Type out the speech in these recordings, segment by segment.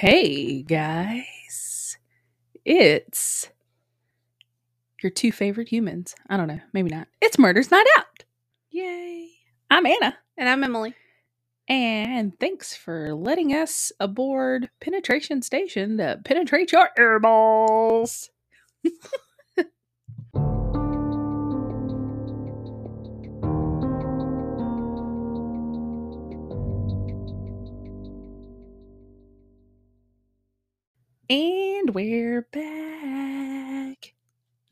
Hey guys, it's your two favorite humans. I don't know, maybe not. It's Murders Night Out. Yay. I'm Anna, And I'm Emily. and thanks for letting us aboard Penetration Station to penetrate your airballs. And we're back.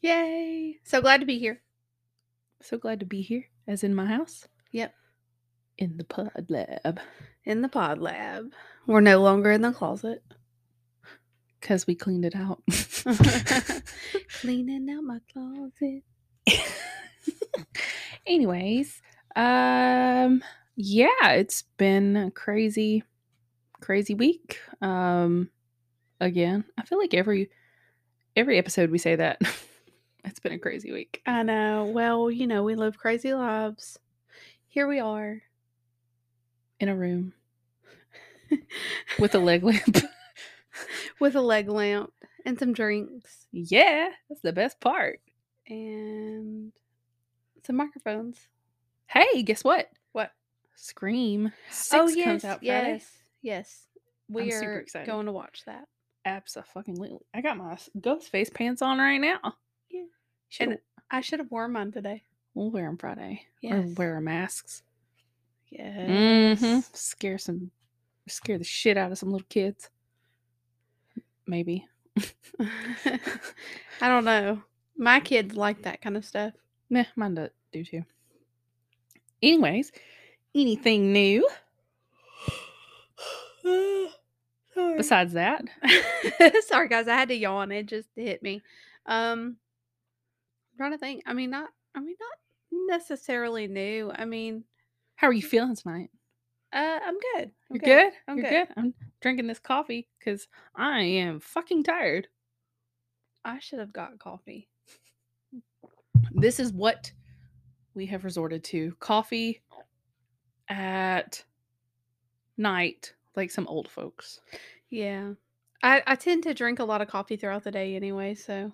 Yay. So glad to be here. So glad to be here, as in my house. Yep. In the pod lab. In the pod lab. We're no longer in the closet. Because we cleaned it out. Cleaning out my closet. Anyways, um yeah, it's been a crazy crazy week. Um again, I feel like every every episode we say that. it's been a crazy week. I know. Well, you know, we live crazy lives. Here we are. In a room with a leg lamp. with a leg lamp and some drinks yeah, that's the best part. and some microphones. Hey, guess what? What? Scream 6 oh, yes. comes out Friday. yes. Yes. We I'm are going to watch that. Absolutely. I got my ghost face pants on right now. Yeah. Should And I should have worn mine today. we'll wear them Friday. Or wear our masks. Yes. hmm Scare some, scare the shit out of some little kids. Maybe. I don't know. My kids like that kind of stuff. Meh, mine do, do too. Anyways, anything new besides that? Sorry, guys. I had to yawn. It just hit me. Um, I'm trying to think. I mean, not. I mean, not necessarily new. I mean, How are you feeling tonight? uh, I'm good. I'm You're good? I'm You're good. good? I'm drinking this coffee because I am fucking tired. I should have got coffee. This is what we have resorted to coffee at night, like some old folks. Yeah. I, I tend to drink a lot of coffee throughout the day anyway, so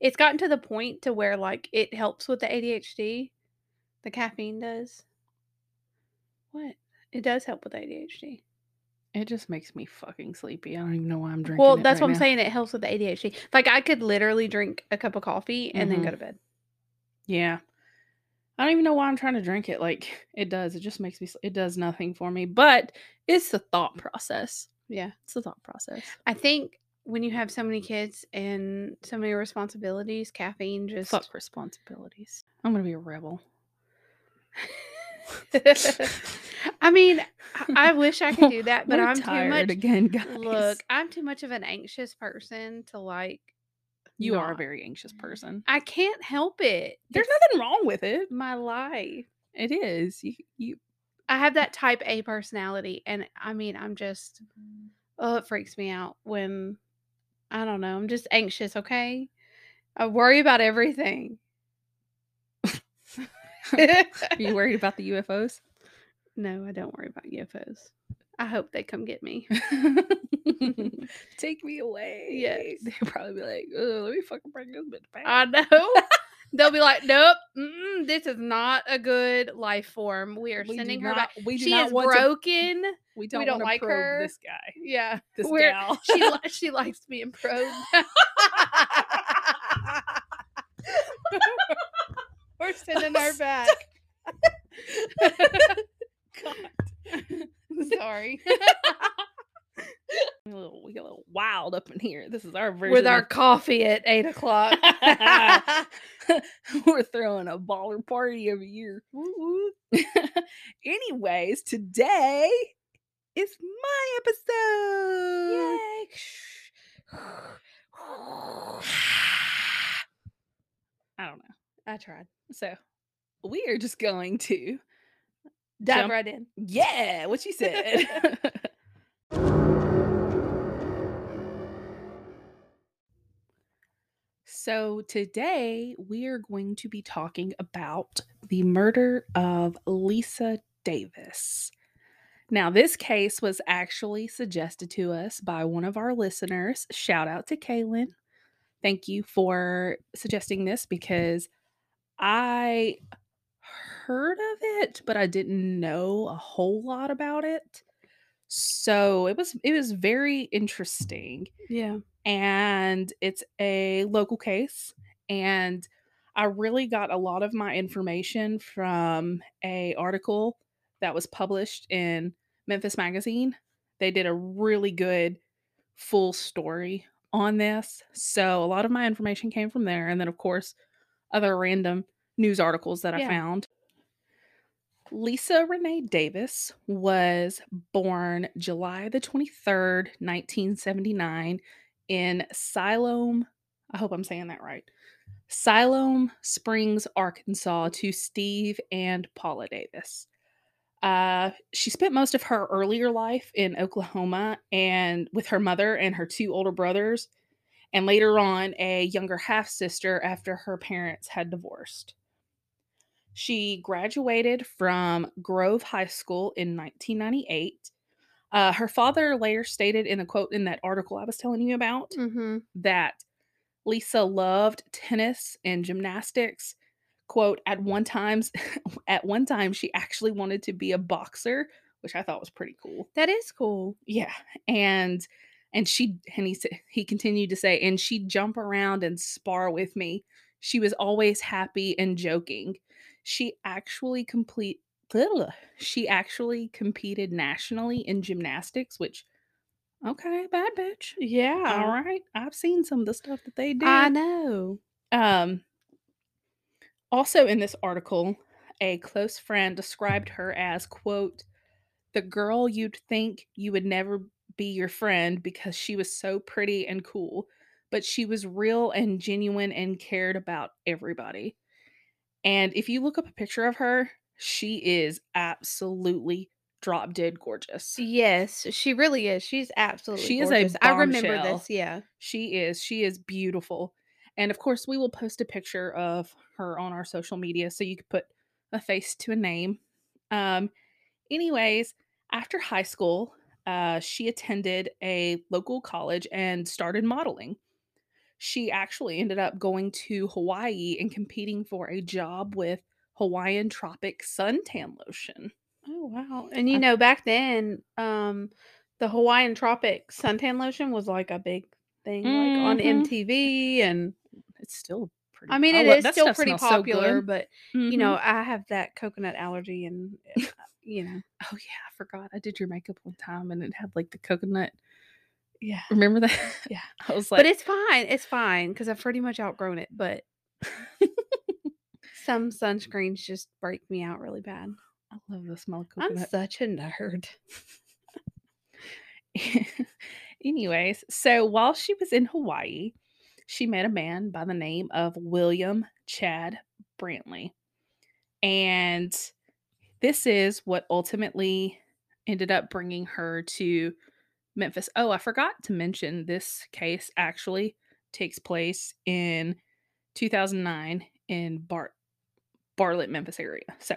it's gotten to the point to where like it helps with the ADHD. The caffeine does. What? It does help with ADHD. It just makes me fucking sleepy. I don't even know why I'm drinking. Well, that's right what I'm now. saying. It helps with the ADHD. Like I could literally drink a cup of coffee and then Mhm. go to bed. Yeah. I don't even know why I'm trying to drink it. Like it does. It just makes me. It does nothing for me. But it's the thought process. Yeah. It's the thought process. I think when you have so many kids and so many responsibilities, caffeine just Fuck responsibilities. I'm gonna be a rebel. I mean, I- I wish I could do that, but We're I'm too tired much again, guys. Look, I'm too much of an anxious person to like. You are a very anxious person. I can't help it. There's It's nothing wrong with it. my life. It is. You. You. I have that type A personality, and I mean, I'm just. Mm-hmm. Oh, it freaks me out when. I don't know. I'm just anxious. Okay, I worry about everything. Are you worried about the UFOs? no, I don't worry about UFOs. I hope they come get me. Take me away. Yeah. They'll probably be like, let me fucking bring this bitch back. I know. They'll be like, "Nope, this is not a good life form. We are We sending her not- back. We She is want to- broken. we don't, don't wanna like her. This guy. Yeah, This We're- gal. she li- she likes being probed. We're sending her back. Sorry, we, get a little, we a little wild up in here. This is our version. with our of- coffee at eight o'clock. We're throwing a baller party over year. Anyways, today is my episode. I don't know. I tried. So we are just going to Dive Jump- right in. Yeah, what you said. so today we are going to be talking about the murder of Lisa Davis. Now, this case was actually suggested to us by one of our listeners. Shout out to Kaylin. Thank you for suggesting this because I heard of it, but I didn't know a whole lot about it. So it was it was very interesting Yeah. and it's a local case and I really got a lot of my information from a article that was published in Memphis Magazine. They did a really good full story on this. So a lot of my information came from there and then of course other random news articles that I found. Lisa Renee Davis was born July the 23rd, 1979 in Siloam. I hope I'm saying that right. Siloam Springs, Arkansas, to Steve and Paula Davis. Uh, she spent most of her earlier life in Oklahoma and with her mother and her two older brothers, and later on a younger half sister after her parents had divorced. She graduated from Grove High School in 1998. Uh, her father later stated in the quote in that article I was telling you about Mm-hmm. that Lisa loved tennis and gymnastics. Quote, at one times at one time she actually wanted to be a boxer, which I thought was pretty cool. That is cool. Yeah. And and she and he said he continued to say, and she'd jump around and spar with me. She was always happy and joking. She actually complete ugh, she actually competed nationally in gymnastics, which okay, bad bitch. Yeah. All right. I've seen some of the stuff that they do. I know. Um, also in this article, a close friend described her as, quote, the girl you'd think you would never be your friend because she was so pretty and cool, but she was real and genuine and cared about everybody. And if you look up a picture of her, she is absolutely drop dead gorgeous. Yes, she really is. She's absolutely She is a gorgeous. I remember this. Yeah. She is. She is beautiful. And of course, we will post a picture of her on our social media so you can put a face to a name. Um, anyways, after high school, uh, she attended a local college and started modeling. She actually ended up going to Hawaii and competing for a job with Hawaiian Tropic suntan lotion. Oh wow. And you know, back then, um, the Hawaiian Tropic suntan lotion was like a big thing, like on. MTV, and It's still pretty. I mean, I it love- is still pretty so popular. good. but you Mhm. know, I have that coconut allergy, and uh, you know, Oh yeah, I forgot. I did your makeup one time and it had like the coconut. Yeah. Remember that? Yeah. I was like, but it's fine. It's fine because I've pretty much outgrown it. But some sunscreens just break me out really bad. I love the smell of I'm such a nerd. Anyways, so while she was in Hawaii, she met a man by the name of William Chad Brantley. And this is what ultimately ended up bringing her to Memphis. Oh, I forgot to mention this case actually takes place in 2009 in Bar- Bartlett, Memphis area. So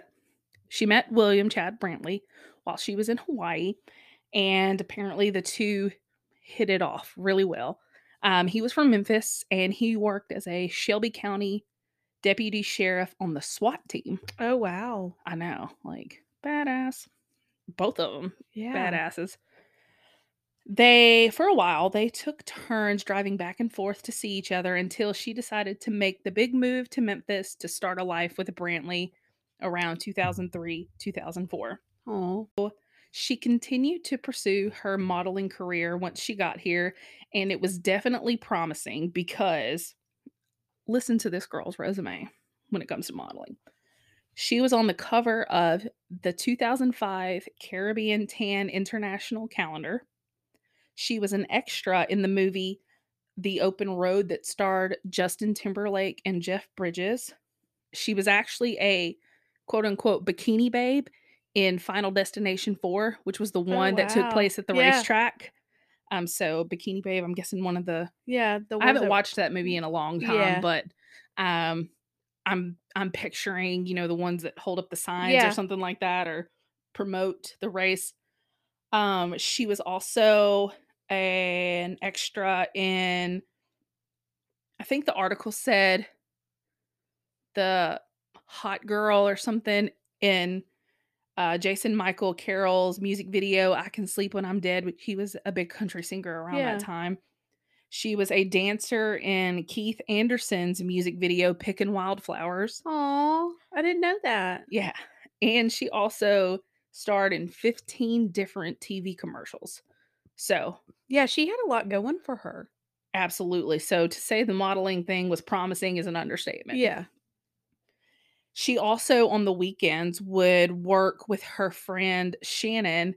she met William Chad Brantley while she was in Hawaii, and apparently the two hit it off really well. Um, he was from Memphis and he worked as a Shelby County deputy sheriff on the SWAT team. Oh wow. I know, like badass. Both of them Yeah. badasses. They, for a while, they took turns driving back and forth to see each other until she decided to make the big move to Memphis to start a life with Brantley around 2003, 2004. Oh. She continued to pursue her modeling career once she got here, and it was definitely promising because listen to this girl's resume when it comes to modeling. She was on the cover of the 2005 Caribbean Tan International Calendar. She was an extra in the movie The Open Road that starred Justin Timberlake and Jeff Bridges. She was actually a quote unquote bikini babe in Final Destination 4, which was the one that took place at the Yeah. racetrack. Um, so Bikini Babe, I'm guessing one of the Yeah. The I haven't that- watched that movie in a long time, Yeah. but um I'm I'm picturing, you know, the ones that hold up the signs Yeah. or something like that or promote the race. Um, she was also an extra in I think the article said the hot girl or something in uh, Jason Michael Carroll's music video, I Can Sleep When I'm Dead. He was a big country singer around Yeah. that time. She was a dancer in Keith Anderson's music video, Pickin' Wildflowers. Aw, I didn't know that. Yeah. And she also starred in 15 different TV commercials. So, Yeah, she had a lot going for her. absolutely. So, to say the modeling thing was promising is an understatement. Yeah. She also, on the weekends, would work with her friend Shannon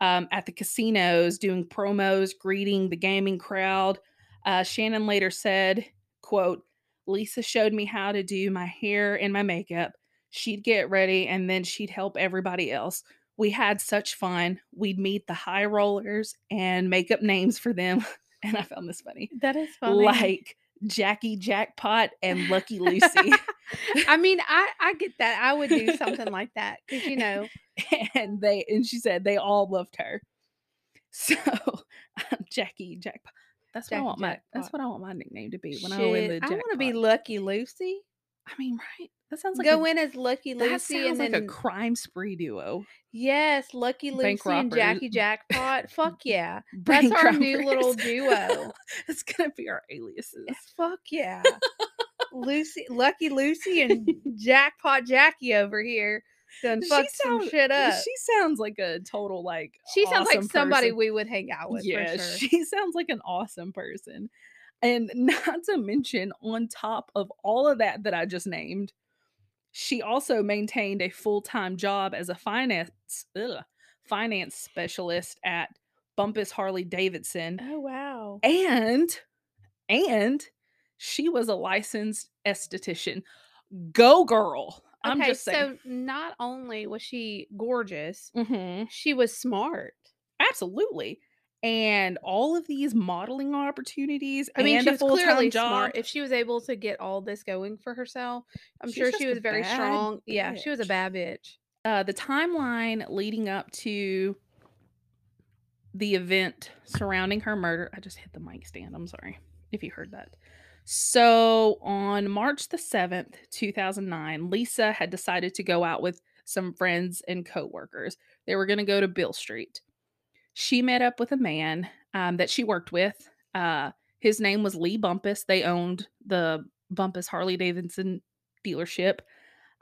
um, at the casinos doing promos, greeting the gaming crowd. Uh, Shannon later said, quote, Lisa showed me how to do my hair and my makeup. She'd get ready and then she'd help everybody else. We had such fun. We'd meet the high rollers and make up names for them. And I found this funny. That is funny. Like Jackie Jackpot and Lucky Lucy. I mean, I I get that. I would do something like that because you know, and they and she said they all loved her. So Jackie Jackpot. That's what I Jackie want my that's what I want my nickname to be when I win the shit, I want to be Lucky Lucy. I mean, right? That sounds like Go a, in as Lucky Lucy and like then a crime spree duo. yes, Lucky Bank Lucy and robbers. Jackie Jackpot. Fuck yeah, that's Bank our new little duo. That's gonna be our aliases. Fuck yeah, Lucy, Lucky Lucy and Jackpot Jackie over here done She fucked some sounds- shit uh, up. She sounds like a total like. She sounds like somebody person. we would hang out with yeah, for sure. she sounds like an awesome person. And not to mention, on top of all of that that I just named, she also maintained a full time job as a finance ugh, finance specialist at Bumpus Harley Davidson, oh wow. and and she was a licensed esthetician. Go girl! I'm okay, just saying. so not only was she gorgeous, Mhm. she was smart. Absolutely. And all of these modeling opportunities I mean, and she a was full clearly job. smart. If she was able to get all this going for herself, I'm She's sure she was very strong. Yeah, she was a bad bitch. uh, the timeline leading up to the event surrounding her murder. I just hit the mic stand. I'm sorry if you heard that. So on March the 7th, 2009, Lisa had decided to go out with some friends and coworkers. They were going to go to Beale Street. She met up with a man um, that she worked with. Uh, his name was Lee Bumpus. They owned the Bumpus Harley Davidson dealership.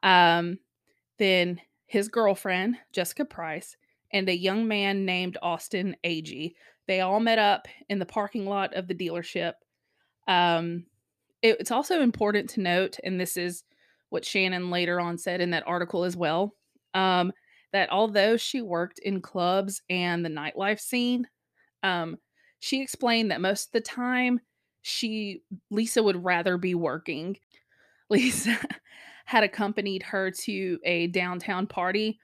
Um, then his girlfriend, Jessica Price, and a young man named Austin Agee. They all met up in the parking lot of the dealership. Um, it- it's also important to note, and this is what Shannon later on said in that article as well, um, that although she worked in clubs and the nightlife scene, um, she explained that most of the time she Lisa would rather be working. Lisa had accompanied her to a downtown party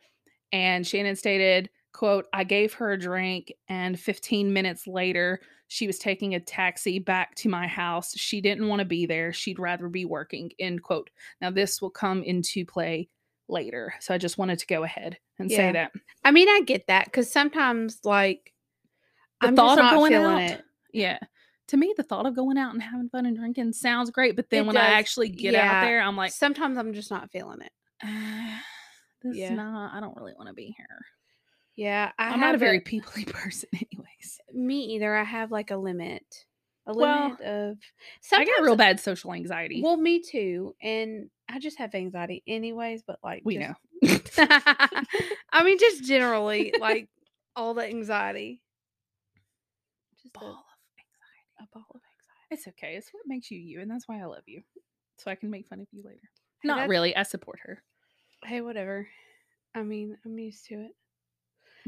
and Shannon stated, quote, I gave her a drink and 15 minutes later she was taking a taxi back to my house. She didn't want to be there. She'd rather be working, end quote. Now this will come into play later. So I just wanted to go ahead and say that. I mean, I get that because sometimes, like, The I'm thought just of not going feeling out, it. Yeah. To me, the thought of going out and having fun and drinking sounds great, but then It when I actually get out there, I'm like, sometimes I'm just not feeling it. "Uh, this Yeah. not. I don't really want to be here. Yeah, I I'm not a very peoply person, anyways. me either. I have like a limit, a Well, limit of. I got real bad social anxiety. Well, me too, and I just have anxiety, anyways. But like, we just- know. I mean, just generally, like all the anxiety. Just a, Ball of anxiety. a ball of anxiety. It's okay. It's what makes you you, and that's why I love you. So I can make fun of you later. Not really. I support her. Hey, whatever. I mean, I'm used to it.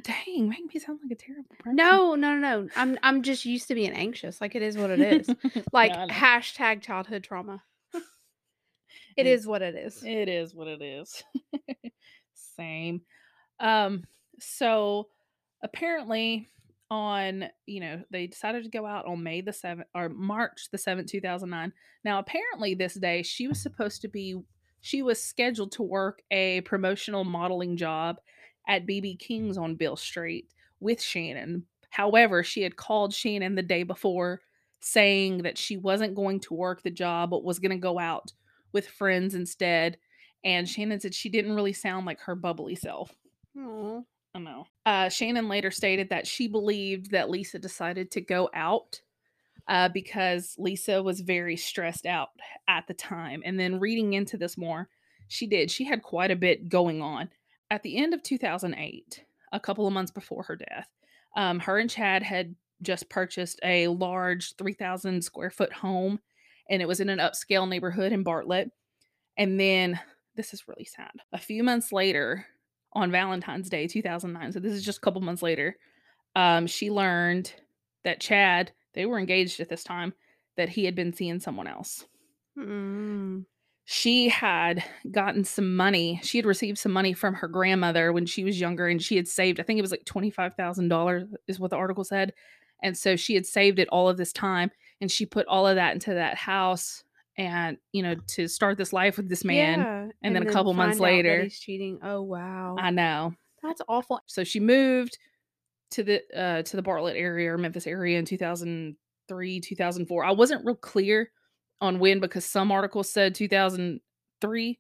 Dang, make me sound like a terrible person. No, no, no, no. I'm I'm just used to being anxious. Like it is what it is. Like know. hashtag childhood trauma. It It's- what it is. It is what it is. Same. Um, so apparently on, you know, they decided to go out on May the 7th or March the 7th, 2009. Now, apparently this day she was supposed to be she was scheduled to work a promotional modeling job at BB King's on Beale Street, with Shannon. However, she had called Shannon the day before saying that she wasn't going to work the job but was going to go out with friends instead. And Shannon said she didn't really sound like her bubbly self. Aw. I know. Uh, Shannon later stated that she believed that Lisa decided to go out uh, because Lisa was very stressed out at the time. And then reading into this more, she did. She had quite a bit going on. At the end of 2008, a couple of months before her death, um, her and Chad had just purchased a large 3,000 square foot home, and it was in an upscale neighborhood in Bartlett. And then this is really sad. A few months later, on Valentine's Day 2009, so this is just a couple months later, um, she learned that Chad, they were engaged at this time, that he had been seeing someone else. Mm. She had gotten some money. She had received some money from her grandmother when she was younger, and she had saved, I think it was like $25,000, is what the article said. And so she had saved it all of this time, and she put all of that into that house and you know to start this life with this man Yeah, and then a couple months find out that later- he's cheating. Oh wow, i know that's awful. so she moved to the uh to the bartlett area or memphis area in 2003 2004 i wasn't real clear on when because some articles said 2003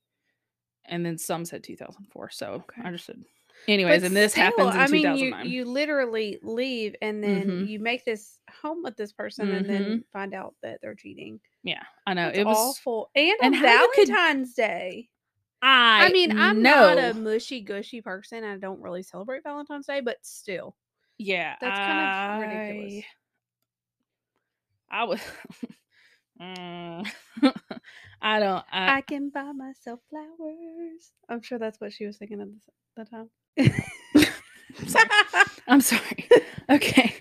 and then some said 2004 so Okay. i just said anyways But and this still, happens in I mean, 2009 you you literally leave and then Mhm. you make this home with this person and then Mhm. find out that they're cheating. yeah i know It's it was awful. And, and on you could- Valentine's Day. i I mean, I'm know. not a mushy gushy person. I don't really celebrate Valentine's Day, but still, Yeah, That's kind of ridiculous. I was. Mm, I don't. I, I can buy myself flowers. I'm sure that's what she was thinking at the, the time. sorry. I'm sorry. Okay.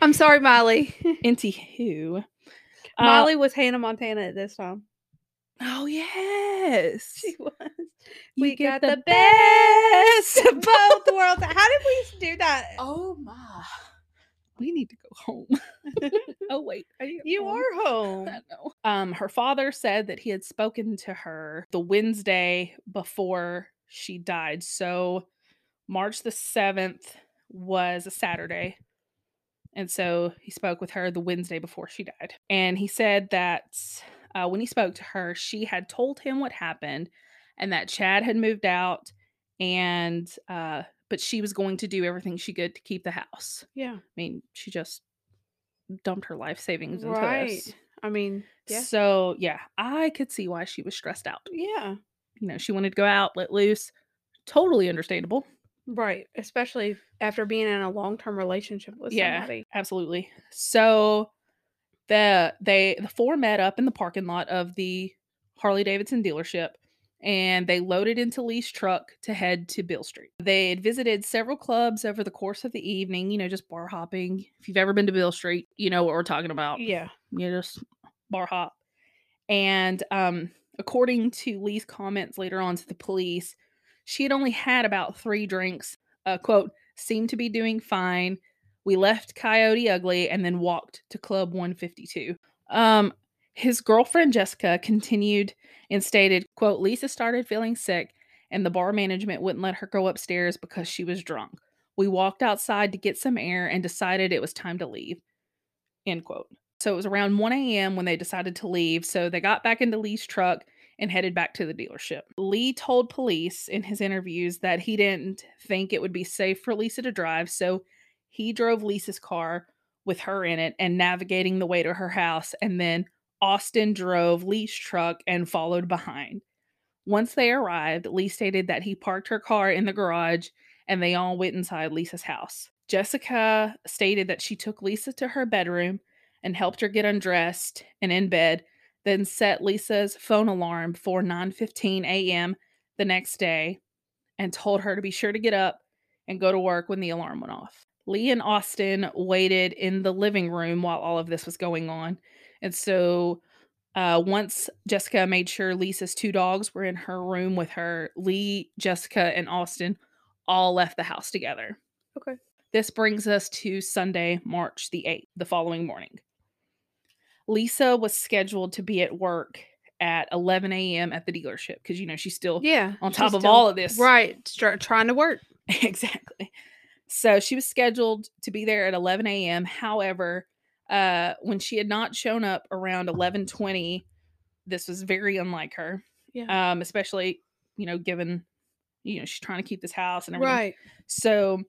I'm sorry, Miley. Into who? Uh, Molly was Hannah Montana at this time. oh yes. She was. You we got the, the best of both worlds. How did we do that? Oh my. We need to go home. oh wait, you? home? are home. I know. Um, her father said that he had spoken to her the Wednesday before she died. So March the 7th was a Saturday. And so he spoke with her the Wednesday before she died. And he said that uh, when he spoke to her, she had told him what happened and that Chad had moved out and uh but she was going to do everything she could to keep the house. Yeah. I mean, she just dumped her life savings into Right. this. I mean, yeah. So yeah, I could see why she was stressed out. Yeah. You know, she wanted to go out, let loose. Totally understandable. Right. Especially after being in a long term relationship with yeah, somebody. absolutely. So the they the four met up in the parking lot of the Harley Davidson dealership and they loaded into Lee's truck to head to Beale Street. They had visited several clubs over the course of the evening, you know, just bar hopping. If you've ever been to Beale Street, you know what we're talking about. Yeah. you just bar hop. And um, according to Lee's comments later on to the police, she had only had about three drinks. Uh, quote, seemed to be doing fine. We left Coyote Ugly and then walked to Club 152. Um, his girlfriend Jessica continued and stated, quote, Lisa started feeling sick and the bar management wouldn't let her go upstairs because she was drunk. We walked outside to get some air and decided it was time to leave. End quote. So it was around 1 a.m. when they decided to leave. So they got back into Lee's truck and headed back to the dealership. Lee told police in his interviews that he didn't think it would be safe for Lisa to drive. So he drove Lisa's car with her in it and navigating the way to her house. And then Austin drove Lee's truck and followed behind. Once they arrived, Lee stated that he parked her car in the garage and they all went inside Lisa's house. Jessica stated that she took Lisa to her bedroom and helped her get undressed and in bed, then set Lisa's phone alarm for 9:15 a.m. the next day and told her to be sure to get up and go to work when the alarm went off. Lee and Austin waited in the living room while all of this was going on. And so uh, once Jessica made sure Lisa's two dogs were in her room with her, Lee, Jessica, and Austin all left the house together. Okay. This brings us to Sunday, March the 8th, the following morning. Lisa was scheduled to be at work at 11 a.m. at the dealership because, you know, she's still Yeah. on top of still- all of this. Right. Start trying to work. exactly. So she was scheduled to be there at 11 a.m. However, uh, when she had not shown up around 11:20, this was very unlike her. Yeah. Um, especially you know, given you know she's trying to keep this house and everything. right. So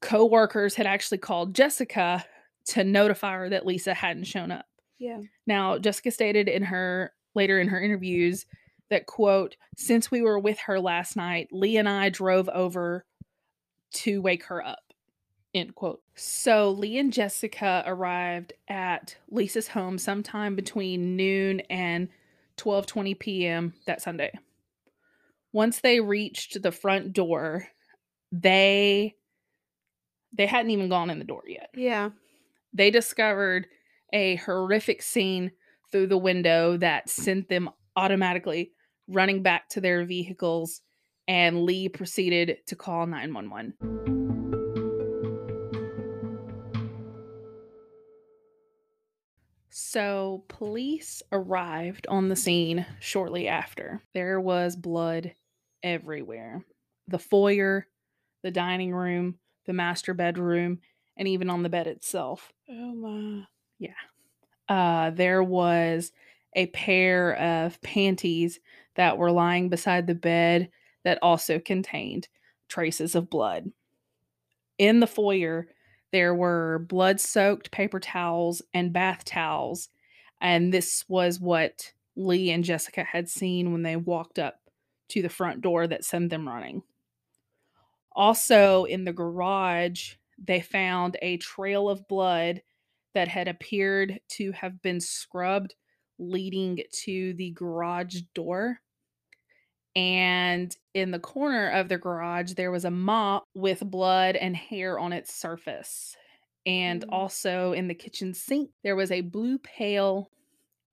co-workers had actually called Jessica to notify her that Lisa hadn't shown up. Yeah. Now, Jessica stated in her later in her interviews that quote, since we were with her last night, Lee and I drove over to wake her up. End quote. So Lee and Jessica arrived at Lisa's home sometime between noon and 12:20 p.m. that Sunday. Once they reached the front door, they they hadn't even gone in the door yet Yeah. they discovered a horrific scene through the window that sent them automatically running back to their vehicles and Lee proceeded to call 911. So, police arrived on the scene shortly after. There was blood everywhere. The foyer, the dining room, the master bedroom, and even on the bed itself. Oh my. Yeah. Uh, there was a pair of panties that were lying beside the bed that also contained traces of blood. In the foyer, there were blood soaked paper towels and bath towels. And this was what Lee and Jessica had seen when they walked up to the front door that sent them running. Also, in the garage, they found a trail of blood that had appeared to have been scrubbed leading to the garage door. And in the corner of the garage, there was a mop with blood and hair on its surface. And Mm. also in the kitchen sink, there was a blue pail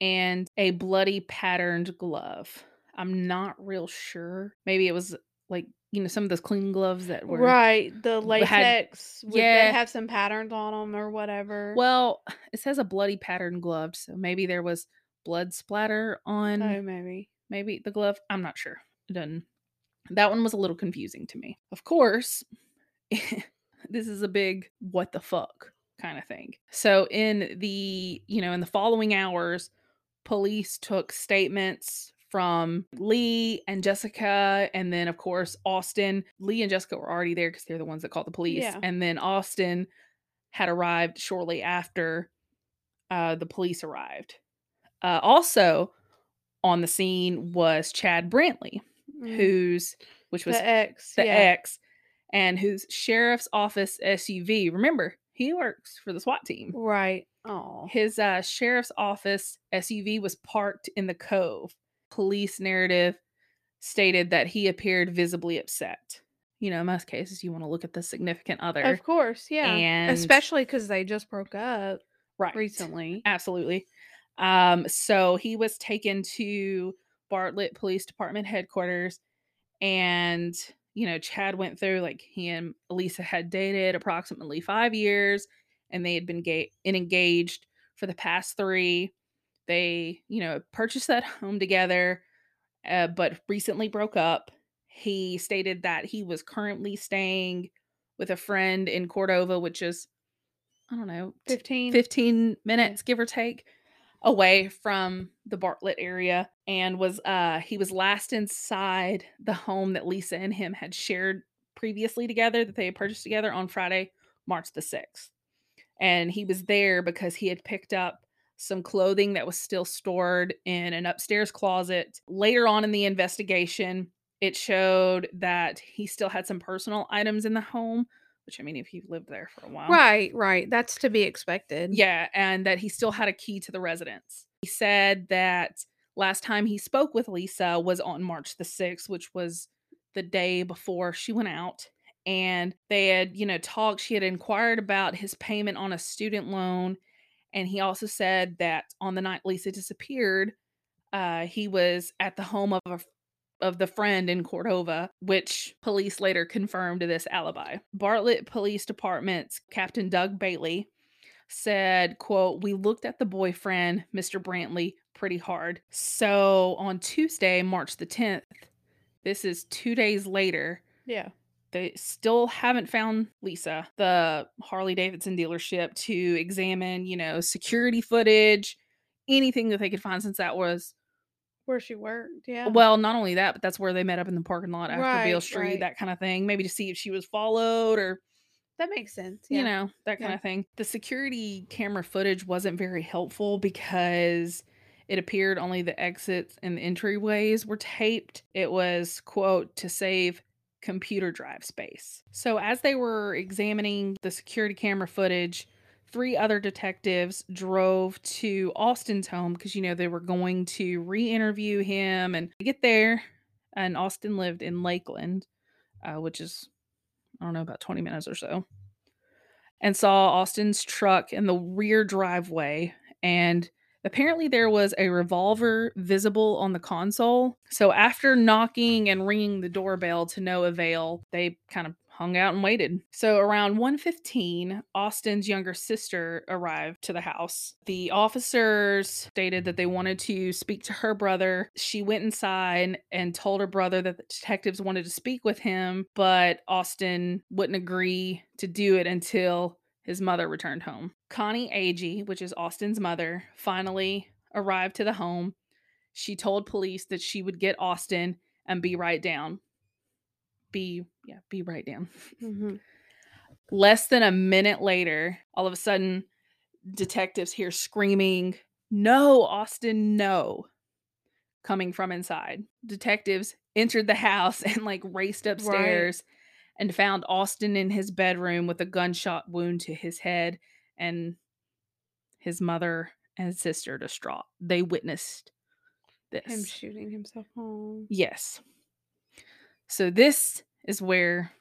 and a bloody patterned glove. I'm not real sure. Maybe it was like, you know, some of those cleaning gloves that were. Right. The w- had- latex. yeah. They have some patterns on them or whatever. Well, it says a bloody patterned glove, so maybe there was blood splatter on oh, maybe. maybe the glove. I'm not sure. Doesn't. That one was a little confusing to me. Of course, this is a big what the fuck kind of thing. So in the, you know, in the following hours, police took statements from Lee and Jessica and then of course Austin. Lee and Jessica were already there cuz they're the ones that called the police. Yeah. And then Austin had arrived shortly after uh, the police arrived. Uh, also on the scene was Chad Brantley, Mm. whose which was the ex, the yeah. X, and whose sheriff's office SUV. Remember, he works for the SWAT team. Right. Oh. His uh, sheriff's office SUV was parked in the cove. Police narrative stated that he appeared visibly upset. You know, in most cases, you want to look at the significant other. Of course, yeah. And- Especially because they just broke up right. recently. Absolutely. Um, so he was taken to Bartlett Police Department headquarters, and you know, Chad went through like he and Elisa had dated approximately five years, and they had been ga- and engaged for the past three. They, you know, purchased that home together, uh, but recently broke up. He stated that he was currently staying with a friend in Cordova, which is, I don't know, 15. 15 minutes give or take away from the Bartlett area and was uh he was last inside the home that Lisa and him had shared previously together that they had purchased together on Friday, March the 6th. And he was there because he had picked up some clothing that was still stored in an upstairs closet. Later on in the investigation, it showed that he still had some personal items in the home, which I mean if you've lived there for a while. Right, right. That's to be expected. Yeah, and that he still had a key to the residence. He said that last time he spoke with Lisa was on March the 6th, which was the day before she went out. And they had, you know, talked. She had inquired about his payment on a student loan. And he also said that on the night Lisa disappeared, uh, he was at the home of a of the friend in Cordova, which police later confirmed this alibi. Bartlett Police Department's Captain Doug Bailey said, quote, we looked at the boyfriend, Mr. Brantley, pretty hard. So on Tuesday, March the 10th, this is two days later, Yeah. they still haven't found Lisa, the Harley Davidson dealership, to examine, you know, security footage, anything that they could find since that was Where she worked, yeah. well, not only that, but that's where they met up in the parking lot after Beale Street, right. that kind of thing. Maybe to see if she was followed or that makes sense. you know, that kind Yeah. of thing. The security camera footage wasn't very helpful because it appeared only the exits and the entryways were taped. It was, quote, to save computer drive space. So, as they were examining the security camera footage, three other detectives drove to Austin's home because, you know, they were going to re interview him and get there. And Austin lived in Lakeland, uh, which is, I don't know, about 20 minutes or so and saw Austin's truck in the rear driveway. And apparently, there was a revolver visible on the console. So, after knocking and ringing the doorbell to no avail, they kind of hung out and waited. So, around 1:15, Austin's younger sister arrived to the house. The officers stated that they wanted to speak to her brother. She went inside and told her brother that the detectives wanted to speak with him, but Austin wouldn't agree to do it until his mother returned home. Connie Agee, which is Austin's mother, finally arrived to the home. She told police that she would get Austin and be right down. Be, yeah, be right down. hmm Less than a minute later, all of a sudden, detectives hear screaming, No, Austin, no, coming from inside. Detectives entered the house and like raced upstairs and found Austin in his bedroom with a gunshot wound to his head and his mother and sister distraught. They witnessed this. Him shooting himself home. Yes. So this is where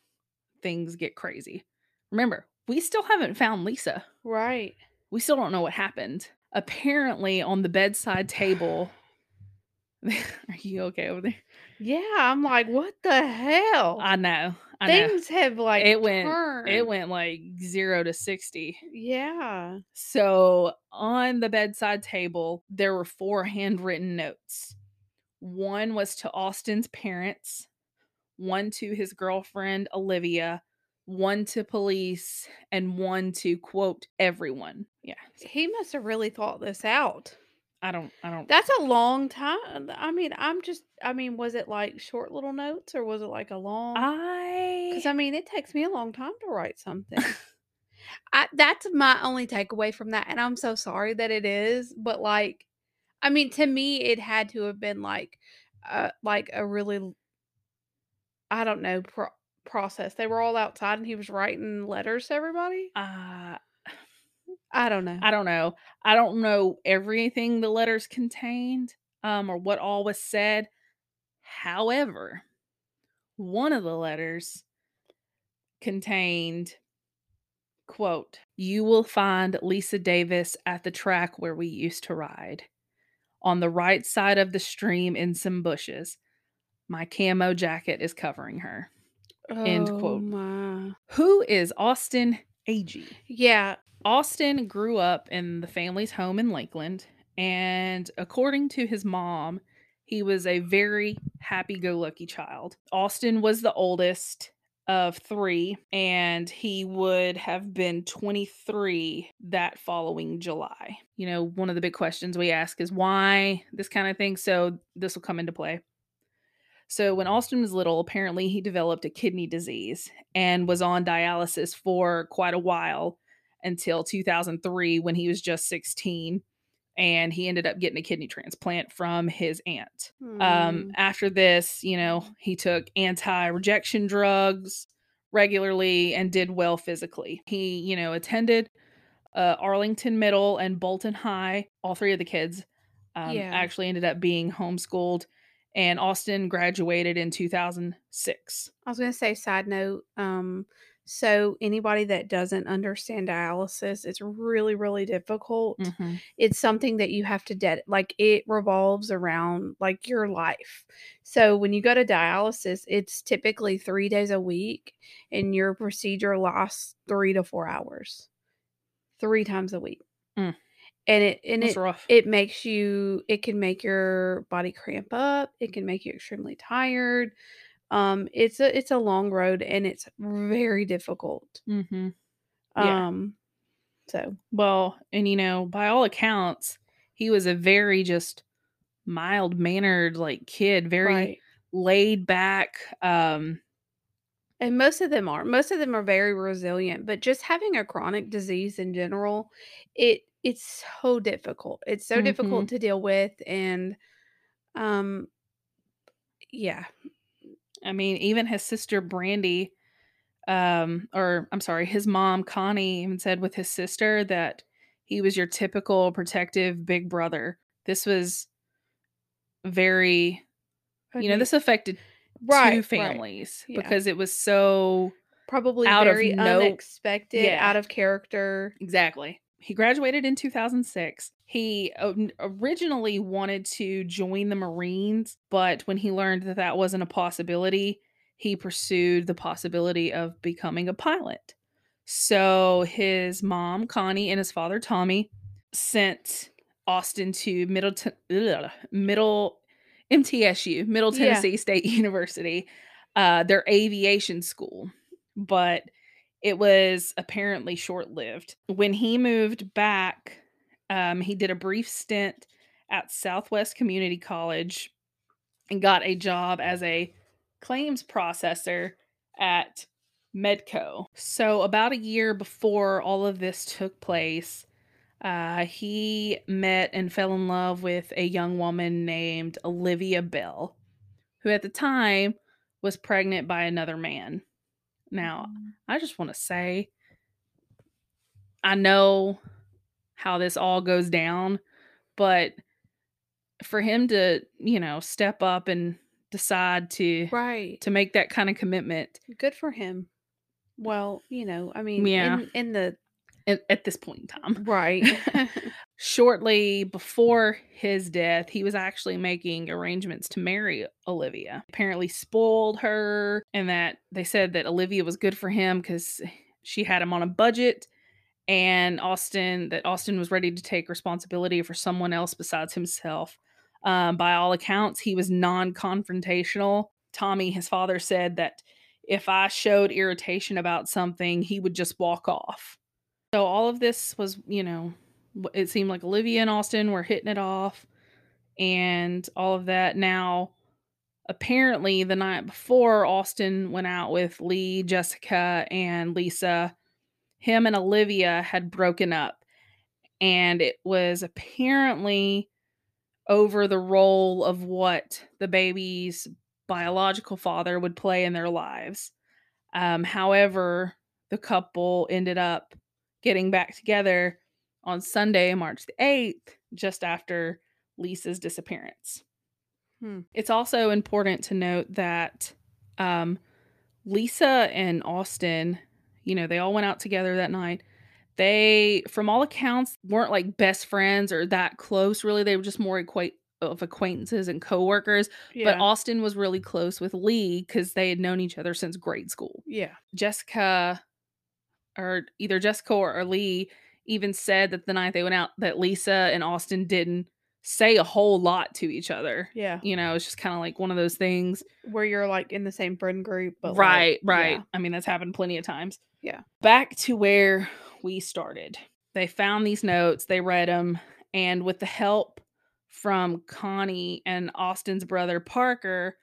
things get crazy. Remember, we still haven't found Lisa. Right. We still don't know what happened. Apparently, on the bedside table. Are you okay over there? Yeah, I'm like, what the hell? I know. I know. Things have like It went. It went like zero to sixty. Yeah. So on the bedside table, there were four handwritten notes. One was to Austin's parents, one to his girlfriend, Olivia, one to police, and one to quote everyone. Yeah. He must have really thought this out. I don't, I don't, That's a long time. I mean, I'm just I mean, was it like short little notes or was it like a long I, Cuz I mean, it takes me a long time to write something. I that's my only takeaway from that and I'm so sorry that it is, but like I mean, to me it had to have been like uh like a really I don't know, pro- process. They were all outside and he was writing letters to everybody. uh, I don't know. I don't know. I don't know everything the letters contained, um, or what all was said. However, one of the letters contained quote you will find lisa davis at the track where we used to ride on the right side of the stream in some bushes my camo jacket is covering her end oh quote. my. who is austin agee Yeah, austin grew up in the family's home in lakeland and according to his mom he was a very happy-go-lucky child austin was the oldest of three, and he would have been 23 that following July. You know, one of the big questions we ask is why this kind of thing. So, this will come into play. So, when Austin was little, apparently he developed a kidney disease and was on dialysis for quite a while until 2003 when he was just 16 and he ended up getting a kidney transplant from his aunt. Um, Mm. after this, you know, he took anti rejection drugs regularly and did well physically. He, you know, attended uh, Arlington Middle and Bolton High. All three of the kids um, Yeah. actually ended up being homeschooled. And Austin graduated in 2006. I was going to say side note um so anybody that doesn't understand dialysis it's really really difficult. Mhm. It's something that you have to ded like it revolves around like your life. So when you go to dialysis it's typically 3 days a week and your procedure lasts 3 to 4 hours. 3 times a week. Mm. And it and That's it rough. it makes you it can make your body cramp up, it can make you extremely tired. Um, it's a it's a long road and it's very difficult. Mm-hmm. Yeah. Um, so Well, and you know, by all accounts, he was a very just mild mannered like kid, very right. laid back. Um, And most of them are. Most of them are very resilient, but just having a chronic disease in general, it it's so difficult. It's so difficult Mhm. to deal with and um yeah. I mean, even his sister Brandy, um, or I'm sorry, his mom Connie even said with his sister that he was your typical protective big brother. This was very, you know, this affected Right, two right. families Yeah. because it was so Probably out of very no- unexpected, Yeah. out of character. Exactly. He graduated in 2006. He originally wanted to join the Marines, but when he learned that that wasn't a possibility, he pursued the possibility of becoming a pilot. So his mom, Connie, and his father, Tommy, sent Austin to Middle, ugh, Middle MTSU, Middle Yeah. Tennessee State University, uh, their aviation school. But it was apparently short lived. When he moved back, um, he did a brief stint at Southwest Community College and got a job as a claims processor at Medco. So, about a year before all of this took place, uh, he met and fell in love with a young woman named Olivia Bell, who at the time was pregnant by another man. Now, mm-hmm. I just want to say, I know how this all goes down, but for him to, you know, step up and decide to Right. to make that kind of commitment Good for him. Well, you know, I mean, Yeah. in in the at, at this point in time. right. Shortly before his death, he was actually making arrangements to marry Olivia. Apparently, spoiled her, and that they said that Olivia was good for him because she had him on a budget, and Austin that Austin was ready to take responsibility for someone else besides himself. Um, by all accounts, he was non-confrontational. Tommy, his father, said that if I showed irritation about something, he would just walk off. So all of this was, you know, it seemed like Olivia and Austin were hitting it off and all of that. Now, apparently, the night before, Austin went out with Lee, Jessica, and Lisa. Him and Olivia had broken up, and it was apparently over the role of what the baby's biological father would play in their lives. Um, however, the couple ended up getting back together on Sunday, March the 8th, just after Lisa's disappearance. Hmm. It's also important to note that um, Lisa and Austin, you know, they all went out together that night. They, from all accounts, weren't like best friends or that close, really. They were just more equate of acquaintances and coworkers. yeah. But Austin was really close with Lee because they had known each other since grade school. yeah. Jessica, or either Jessica or Lee, even said that the night they went out, that Lisa and Austin didn't say a whole lot to each other. Yeah. You know, it's just kind of like one of those things. Where you're like in the same friend group, but like, right, right. yeah. I mean, that's happened plenty of times. Yeah. Back to where we started. They found these notes, they read them, and with the help from Connie and Austin's brother Parker,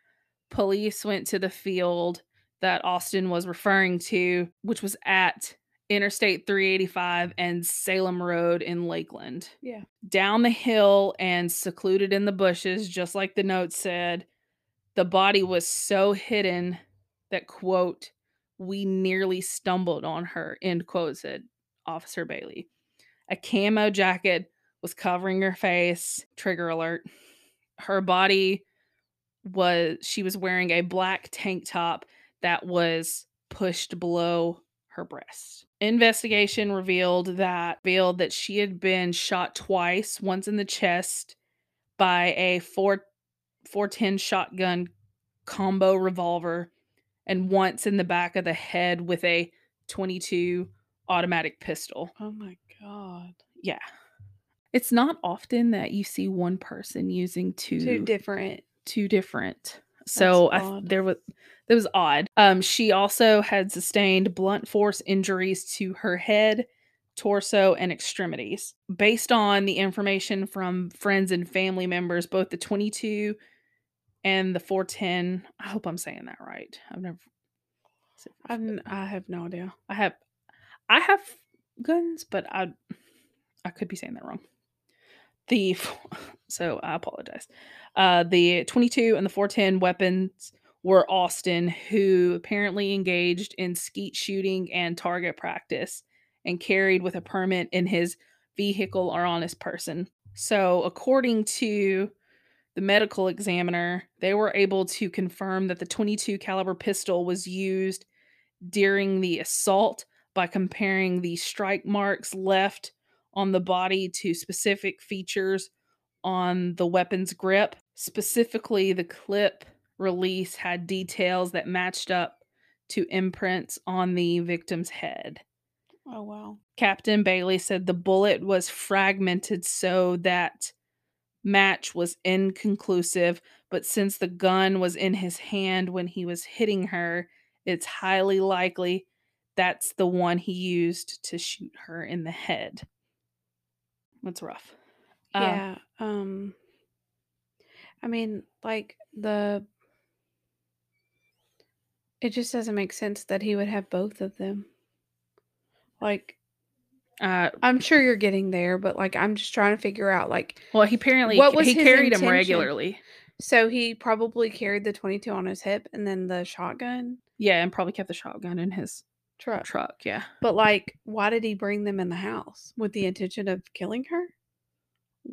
police went to the field that Austin was referring to, which was at Interstate 385 and Salem Road in Lakeland. Yeah. Down the hill and secluded in the bushes, just like the note said, the body was so hidden that, quote, we nearly stumbled on her, end quote, said Officer Bailey. A camo jacket was covering her face, trigger alert. Her body was, she was wearing a black tank top that was pushed below her breast. Investigation revealed that revealed that she had been shot twice, once in the chest by a 4 410 shotgun combo revolver and once in the back of the head with a 22 automatic pistol. Oh my god. Yeah. It's not often that you see one person using two Two different. two different So I, there was that was odd. Um, she also had sustained blunt force injuries to her head, torso, and extremities. Based on the information from friends and family members, both the 22 and the 410. I hope I'm saying that right. I've never. I've I have no idea. I have, I have guns, but I, I could be saying that wrong. The so I apologize. Uh, the 22 and the 410 weapons were Austin, who apparently engaged in skeet shooting and target practice and carried with a permit in his vehicle or on his person. So, according to the medical examiner, they were able to confirm that the 22 caliber pistol was used during the assault by comparing the strike marks left on the body to specific features on the weapon's grip. Specifically, the clip release had details that matched up to imprints on the victim's head. Oh wow. Captain Bailey said the bullet was fragmented so that match was inconclusive, but since the gun was in his hand when he was hitting her, it's highly likely that's the one he used to shoot her in the head. That's rough. Uh, Yeah. Um I mean, like the it just doesn't make sense that he would have both of them. Like uh, I'm sure you're getting there, but like I'm just trying to figure out like well, he apparently What was he carried him regularly. so he probably carried the 22 on his hip and then the shotgun Yeah, and probably kept the shotgun in his truck. truck. Yeah. But like why did he bring them in the house with the intention of killing her?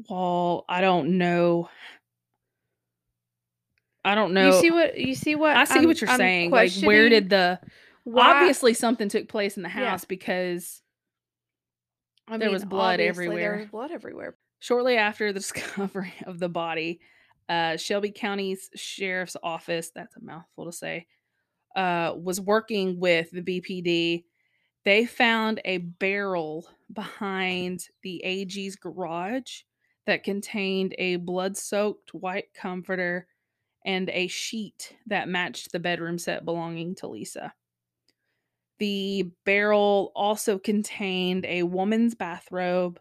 Well, I don't know. I don't know. You see what you see what I see I'm- what you're I'm saying. Like, where did the Why- obviously something took place in the Yeah. house because I there was blood everywhere. There was blood everywhere. Shortly after the discovery of the body, uh, Shelby County's sheriff's office, that's a mouthful to say, uh, was working with the BPD. They found a barrel behind the AG's garage that contained a blood soaked white comforter and a sheet that matched the bedroom set belonging to Lisa. The barrel also contained a woman's bathrobe,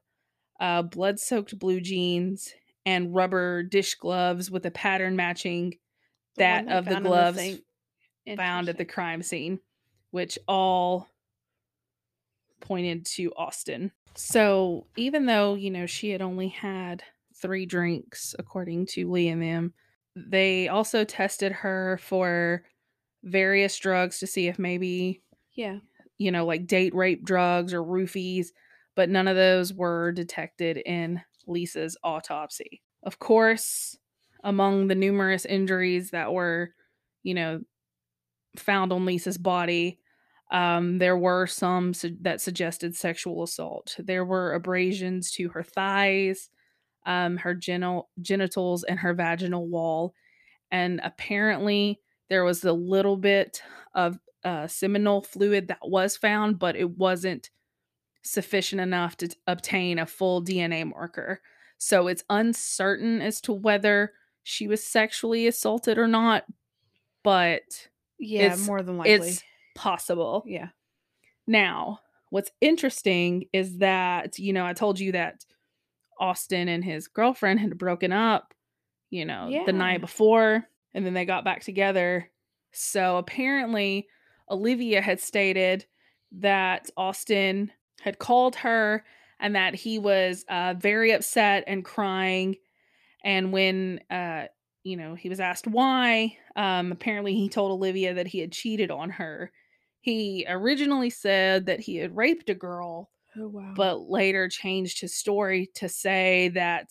uh, blood soaked blue jeans, and rubber dish gloves with a pattern matching The that one of the gloves sink. Found at the crime scene, which all pointed to Austin. So even though, you know, she had only had three drinks, according to Lee and them, they also tested her for various drugs to see if maybe Yeah. you know, like date rape drugs or roofies, but none of those were detected in Lisa's autopsy. Of course, among the numerous injuries that were, you know, found on Lisa's body, um, there were some su- that suggested sexual assault. There were abrasions to her thighs, um, her genital genitals, and her vaginal wall, and apparently there was a little bit of uh, seminal fluid that was found, but it wasn't sufficient enough to t- obtain a full DNA marker. So it's uncertain as to whether she was sexually assaulted or not, but Yeah, It's- more than likely. it's possible. yeah. Now, what's interesting is that, you know, I told you that Austin and his girlfriend had broken up, you know, the night before, and then they got back together. So apparently, Olivia had stated that Austin had called her and that he was uh, very upset and crying. And when, uh, you know, he was asked why, um, apparently he told Olivia that he had cheated on her. He originally said that he had raped a girl, Oh wow. but later changed his story to say that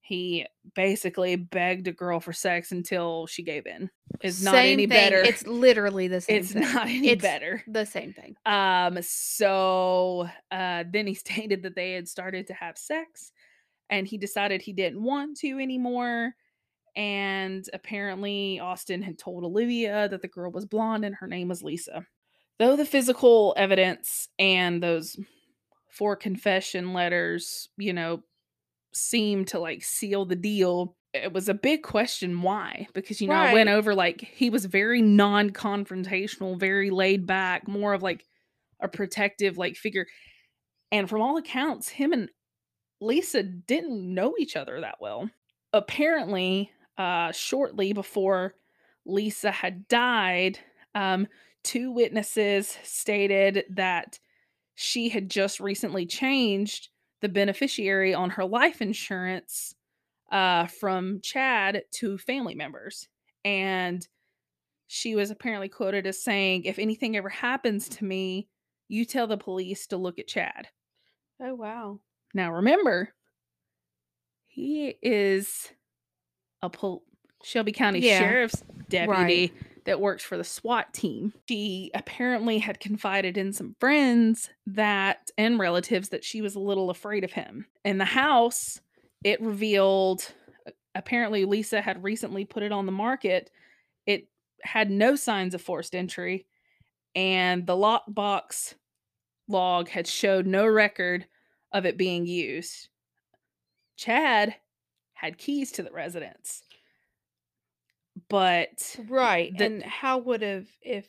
he basically begged a girl for sex until she gave in. It's not Same any thing. better. It's literally the same It's thing. not any It's better. The same thing. Um, so uh, then he stated that they had started to have sex and he decided he didn't want to anymore. And apparently, Austin had told Olivia that the girl was blonde and her name was Lisa. Though the physical evidence and those four confession letters, you know, seemed to like seal the deal, it was a big question why because you know I went over like he was very non-confrontational, very laid back, more of like a protective like figure. And from all accounts, him and Lisa didn't know each other that well. Apparently, uh shortly before Lisa had died, um two witnesses stated that she had just recently changed the beneficiary on her life insurance uh, from Chad to family members. And she was apparently quoted as saying, If anything ever happens to me, you tell the police to look at Chad. Oh wow. Now, remember, he is a pol- Shelby County Yeah. Sheriff's deputy Right. that works for the SWAT team. She apparently had confided in some friends that and relatives that she was a little afraid of him. In the house, it revealed apparently Lisa had recently put it on the market. It had no signs of forced entry, and the lockbox log had showed no record of it being used. Chad had keys to the residence. But Right. The- and how would have if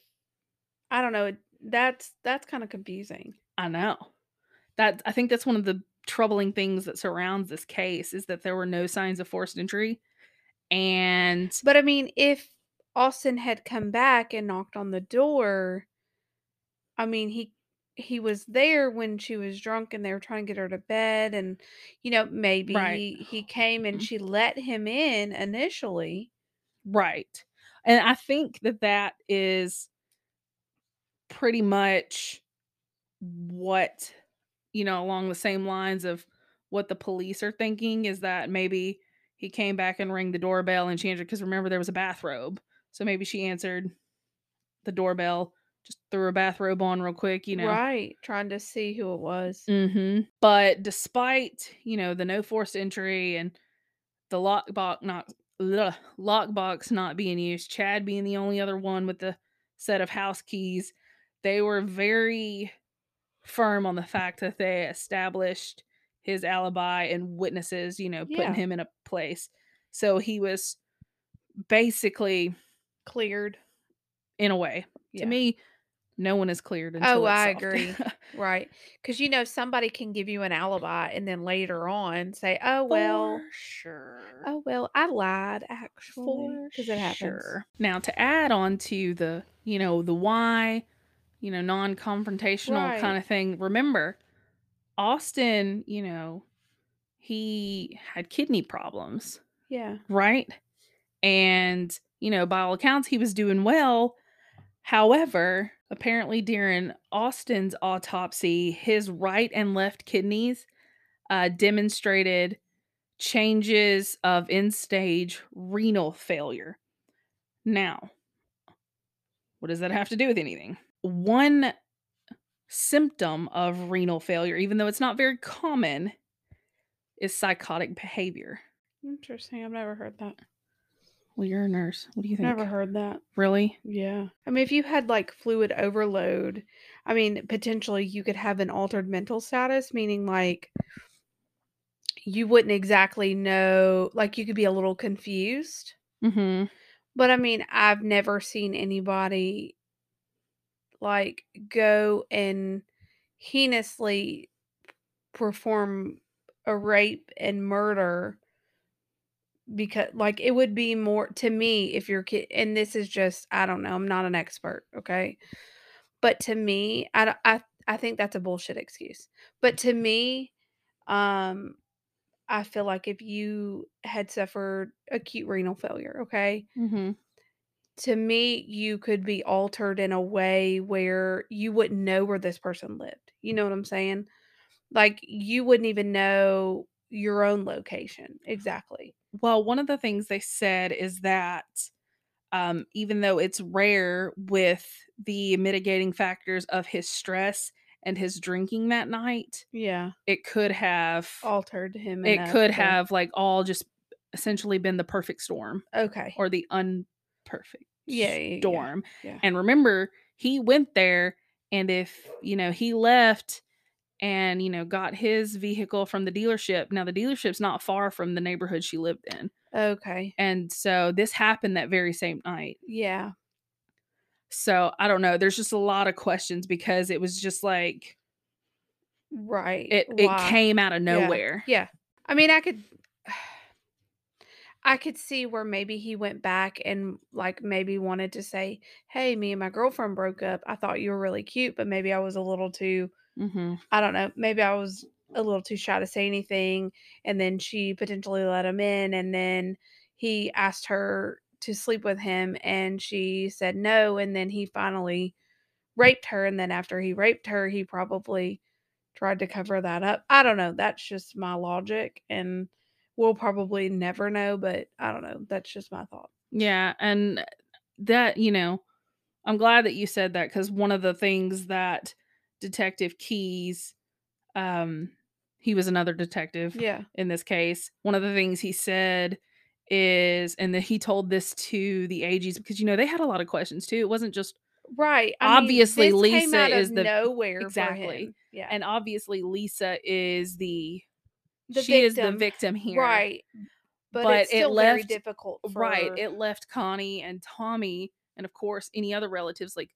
I don't know, that's that's kind of confusing. I know. That I think that's one of the troubling things that surrounds this case is that there were no signs of forced entry. And But I mean, if Austin had come back and knocked on the door, I mean, he he was there when she was drunk and they were trying to get her to bed and you know, maybe Right. he, he came and mm-hmm. she let him in initially. right. And I think that that is pretty much what you know along the same lines of what the police are thinking is that maybe he came back and rang the doorbell and she answered because remember there was a bathrobe so maybe she answered the doorbell just threw her bathrobe on real quick you know Right. Trying to see who it was. hmm But despite you know the no forced entry and the lockbox not ugh, lockbox not being used, Chad being the only other one with the set of house keys, they were very firm on the fact that they established his alibi and witnesses, you know, putting Yeah. him in a place. So he was basically, Cleared. in a way, Yeah. to me, no one is cleared until Oh, I solved. agree. Right. Because, you know, somebody can give you an alibi and then later on say, oh, well, For sure. oh, well, I lied actually. Because it happens. Sure. Now to add on to the, you know, the why, you know, non-confrontational Right. kind of thing. Remember, Austin, you know, he had kidney problems, Yeah. right? And, you know, by all accounts, he was doing well. However, apparently during Austin's autopsy, his right and left kidneys uh, demonstrated changes of end stage renal failure. Now, what does that have to do with anything? One symptom of renal failure, even though it's not very common, is psychotic behavior. Interesting. I've never heard that. Well, you're a nurse. What do you think? Never heard that. Really? Yeah. I mean, if you had like fluid overload, I mean, potentially you could have an altered mental status, meaning like you wouldn't exactly know, like you could be a little confused. Mm-hmm. But I mean, I've never seen anybody like go and heinously perform a rape and murder because like it would be more to me if your kid and this is just I don't know, I'm not an expert, okay? But to me, i i, I think that's a bullshit excuse. But to me, um I feel like if you had suffered acute renal failure, okay? Mm-hmm. to me, you could be altered in a way where you wouldn't know where this person lived. You know what I'm saying? Like you wouldn't even know your own location exactly. Well, one of the things they said is that um, even though it's rare with the mitigating factors of his stress and his drinking that night, Yeah, it could have altered him. it enough could have like all just essentially been the perfect storm Okay. or the unperfect Yeah, yeah, yeah, storm. yeah. And remember, he went there and if, you know, he left and you know got his vehicle from the dealership now the dealership's not far from the neighborhood she lived in Okay. and so this happened that very same night Yeah. so i don't know there's just a lot of questions because it was just like Right. it it came out of Yeah. nowhere Yeah. I mean, I could I could see where maybe he went back and like maybe wanted to say, "Hey, me and my girlfriend broke up. I thought you were really cute, but maybe I was a little too hmm I don't know, maybe I was a little too shy to say anything." And then she potentially let him in and then he asked her to sleep with him and she said no and then he finally raped her and then after he raped her, he probably tried to cover that up. I don't know. That's just my logic and we'll probably never know, but I don't know. That's just my thought. yeah and that you know i'm glad that you said that because one of the things that detective keys um he was another detective Yeah. in this case. One of the things he said is, and that he told this to the AGs because you know they had a lot of questions too. It wasn't just, Right. I mean, Obviously, came Lisa is the- nowhere exactly. Yeah. and obviously Lisa is the, The she is the victim. victim here, Right. But, But it's it still very left- difficult. For, Right. It left Connie and Tommy, and of course any other relatives. Like,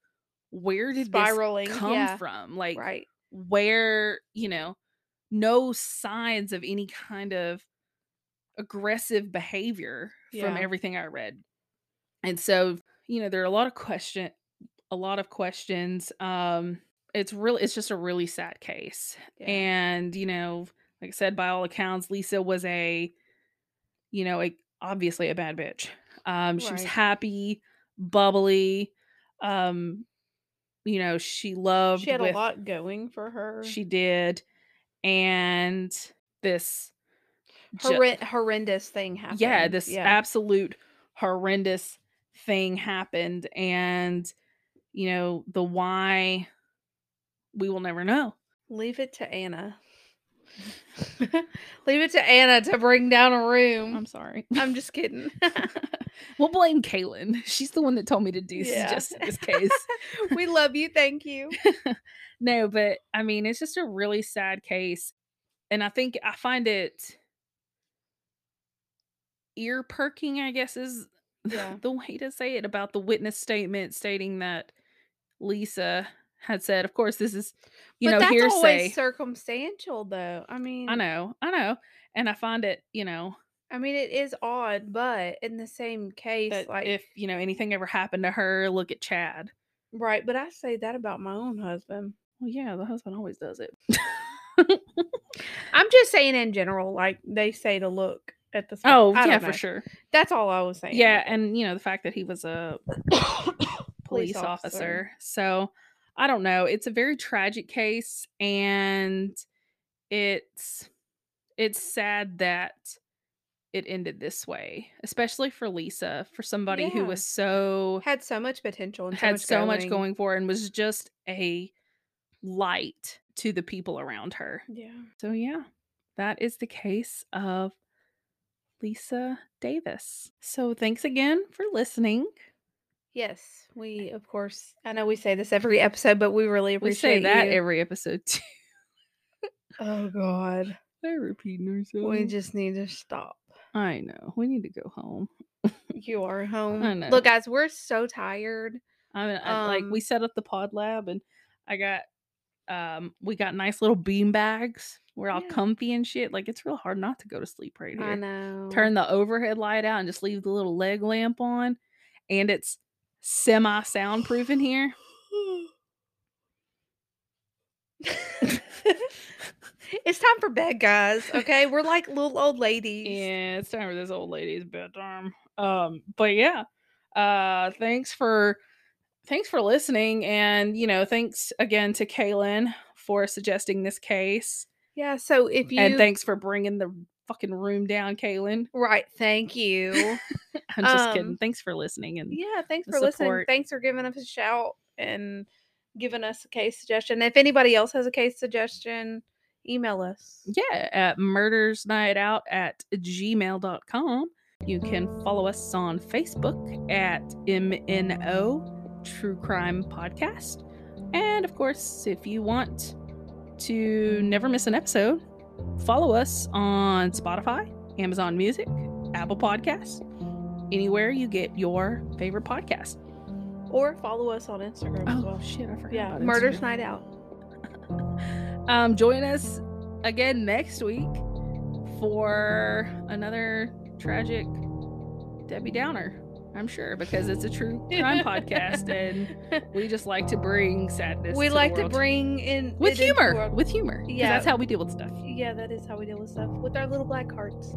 where did spiraling. this come yeah. from? Like, right. where you know no signs of any kind of aggressive behavior from everything i read and so you know there are a lot of question a lot of questions um it's really it's just a really sad case Yeah. and you know like i said by all accounts lisa was a you know a obviously a bad bitch um she was happy bubbly um you know she loved she had with a lot going for her. she did. And this ju- horrendous thing happened. yeah, this yeah. absolute horrendous thing happened and you know, the why we will never know. Leave it to Anna. Leave it to Anna to bring down a room. I'm sorry. I'm just kidding. we'll blame Kaylin. She's the one that told me to do Yeah. suggest this case. we love you. Thank you. no, but I mean, it's just a really sad case. And I think I find it ear perking, I guess is Yeah. the way to say it about the witness statement stating that Lisa had said, of course, this is, you but know, that's hearsay. always circumstantial, though. I mean, I know, I know. And I find it, you know, I mean, it is odd, but in the same case, like, if, you know, anything ever happened to her, look at Chad. right. But I say that about my own husband. Well, yeah, the husband always does it. I'm just saying in general, like they say to look at the. sky. oh, yeah, don't for sure. That's all I was saying. Yeah, and you know the fact that he was a police officer. officer. So I don't know. It's a very tragic case, and it's it's sad that it ended this way, especially for Lisa, for somebody who was so had so much potential and so had much so much going. going for and was just a light to the people around her. Yeah. So yeah, that is the case of Lisa Davis. So thanks again for listening. Yes, we of course. I know we say this every episode, but we really appreciate We say that you. every episode too. oh God, We're repeating ourselves. we just need to stop. I know. We need to go home. You are home. I know. Look, guys, we're so tired. I mean, I, like we Um, set up the pod lab and I got um we got nice little bean bags. We're all Yeah. comfy and shit. Like it's real hard not to go to sleep right now. I know. Turn the overhead light out and just leave the little leg lamp on. And it's semi soundproof in here. it's time for bed, guys. Okay, we're like little old ladies. Yeah, it's time for this old lady's bedtime. Um, but yeah, uh, thanks for thanks for listening, and you know, thanks again to Kaylin for suggesting this case, Yeah. So if you and thanks for bringing the fucking room down, Kaylin. right, thank you. I'm just Um, kidding. Thanks for listening, and Yeah, thanks for listening. Thanks for giving us a shout and giving us a case suggestion. If anybody else has a case suggestion, email us. yeah, at murders night out at gmail.com. You can follow us on Facebook at MNO True Crime Podcast. And of course, if you want to never miss an episode, follow us on Spotify, Amazon Music, Apple Podcasts, anywhere you get your favorite podcast. Or follow us on Instagram as Oh well. shit, I forgot. Yeah, Murder's Night Out. Um, join us again next week for another tragic Debbie Downer. I'm sure because it's a true crime podcast, and we just like to bring sadness. we to like to bring in with it into the humor, with humor. Yeah. that's how we deal with stuff. Yeah, that is how we deal with stuff with our little black hearts.